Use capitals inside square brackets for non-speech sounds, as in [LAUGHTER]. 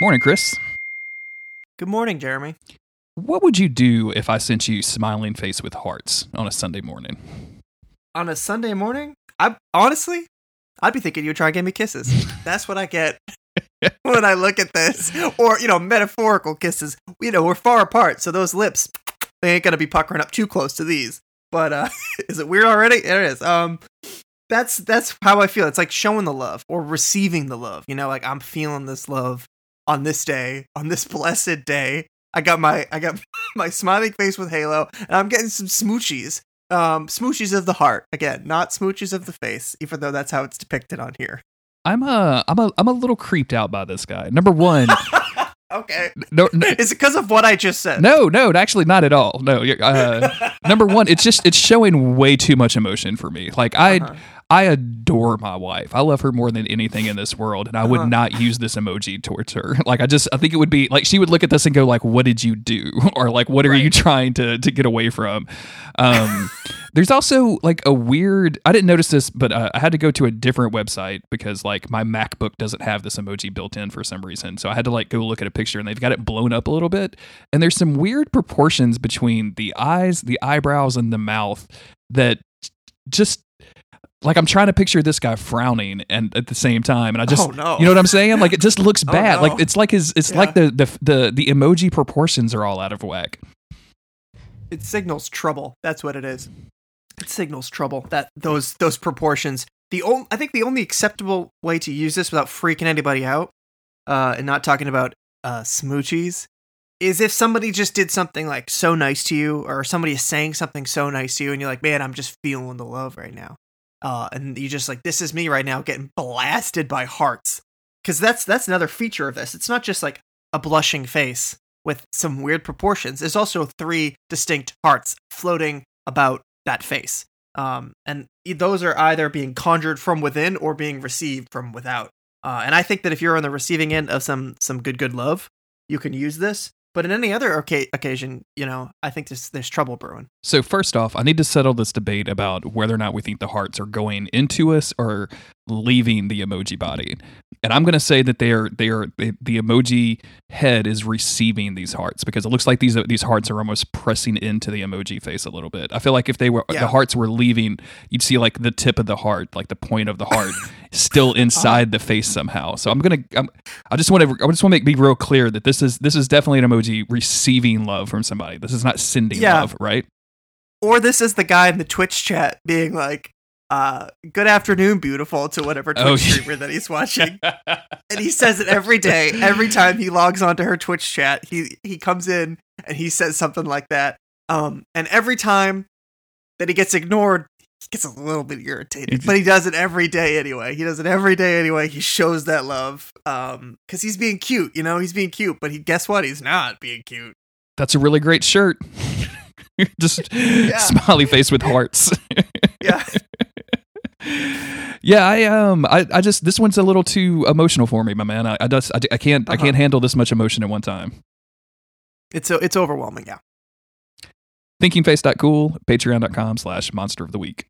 Morning, Chris. Good morning, Jeremy. What would you do if I sent you smiling face with hearts on a Sunday morning? On a Sunday morning, I honestly, I'd be thinking you would try and give me kisses. [LAUGHS] That's what I get when I look at this, or you know, metaphorical kisses. You know, we're far apart, so those lips they ain't gonna be puckering up too close to these. But uh, [LAUGHS] is it weird already? It is. Um, that's that's how I feel. It's like showing the love or receiving the love. You know, like I'm feeling this love on this day, on this [LAUGHS] blessed day. I got my I got [LAUGHS] my smiling face with Halo, and I'm getting some smoochies. Um, smoochies of the heart again, not smoochies of the face, even though that's how it's depicted on here. I'm a I'm a I'm a little creeped out by this guy. Number one, [LAUGHS] Okay, no, no, is it because of what I just said? no, no, actually not at all. No, uh, [LAUGHS] number one, it's just it's showing way too much emotion for me. Like I Uh-huh. I adore my wife. I love her more than anything in this world, and I would Uh-huh. not use this emoji towards her. [LAUGHS] Like I just I think it would be like she would look at this and go like, "What did you do?" [LAUGHS] or like, "What are you trying to to get away from?" Um, [LAUGHS] there's also like a weird. I didn't notice this, but uh, I had to go to a different website because like my MacBook doesn't have this emoji built in for some reason. So I had to like go look at a picture, and they've got it blown up a little bit. And there's some weird proportions between the eyes, the eyebrows, and the mouth that just like I'm trying to picture this guy frowning and at the same time, and I just Oh, no. you know what I'm saying? Like it just [LAUGHS] looks Oh, bad. no. Like it's like his it's Yeah. like the, the the the emoji proportions are all out of whack. It signals trouble. That's what it is. It signals trouble. That those those proportions. The only I think the only acceptable way to use this without freaking anybody out, uh, and not talking about uh, smoochies, is if somebody just did something like so nice to you, or somebody is saying something so nice to you, and you're like, man, I'm just feeling the love right now. Uh, and you just like, this is me right now, getting blasted by hearts. Because that's that's another feature of this. It's not just like a blushing face with some weird proportions. There's also three distinct hearts floating about that face. Um, and those are either being conjured from within or being received from without. Uh, and I think that if you're on the receiving end of some some good good love, you can use this. But in any other oca- occasion, you know, I think there's there's trouble brewing. So first off, I need to settle this debate about whether or not we think the hearts are going into us or leaving the emoji body. And I'm going to say that they are they are the, the emoji head is receiving these hearts because it looks like these these hearts are almost pressing into the emoji face a little bit. I feel like if they were Yeah. the hearts were leaving, you'd see like the tip of the heart, like the point of the heart [LAUGHS] still uh-huh. inside the face somehow. So I'm going to I'm, I just want to I just want to make be real clear that this is this is definitely an emoji receiving love from somebody. This is not sending Yeah. love, right? Or this is the guy in the Twitch chat being like, uh, "Good afternoon, beautiful," to whatever Twitch Oh, streamer that he's watching. [LAUGHS] and he says it every day. Every time he logs onto her Twitch chat, he he comes in and he says something like that. Um, and every time that he gets ignored, he gets a little bit irritated. But he does it every day anyway. He does it every day anyway. He shows that love. Um, because he's being cute. You know, he's being cute. But he guess what? He's not being cute. That's a really great shirt. [LAUGHS] Just [LAUGHS] smiley face with hearts. Yeah. Yeah, I um, I, I just this one's a little too emotional for me, my man. I, I just I, I can't I Uh-huh. can't handle this much emotion at one time. It's so it's overwhelming. Yeah. Thinkingface.cool, patreon.com slash monster of the week.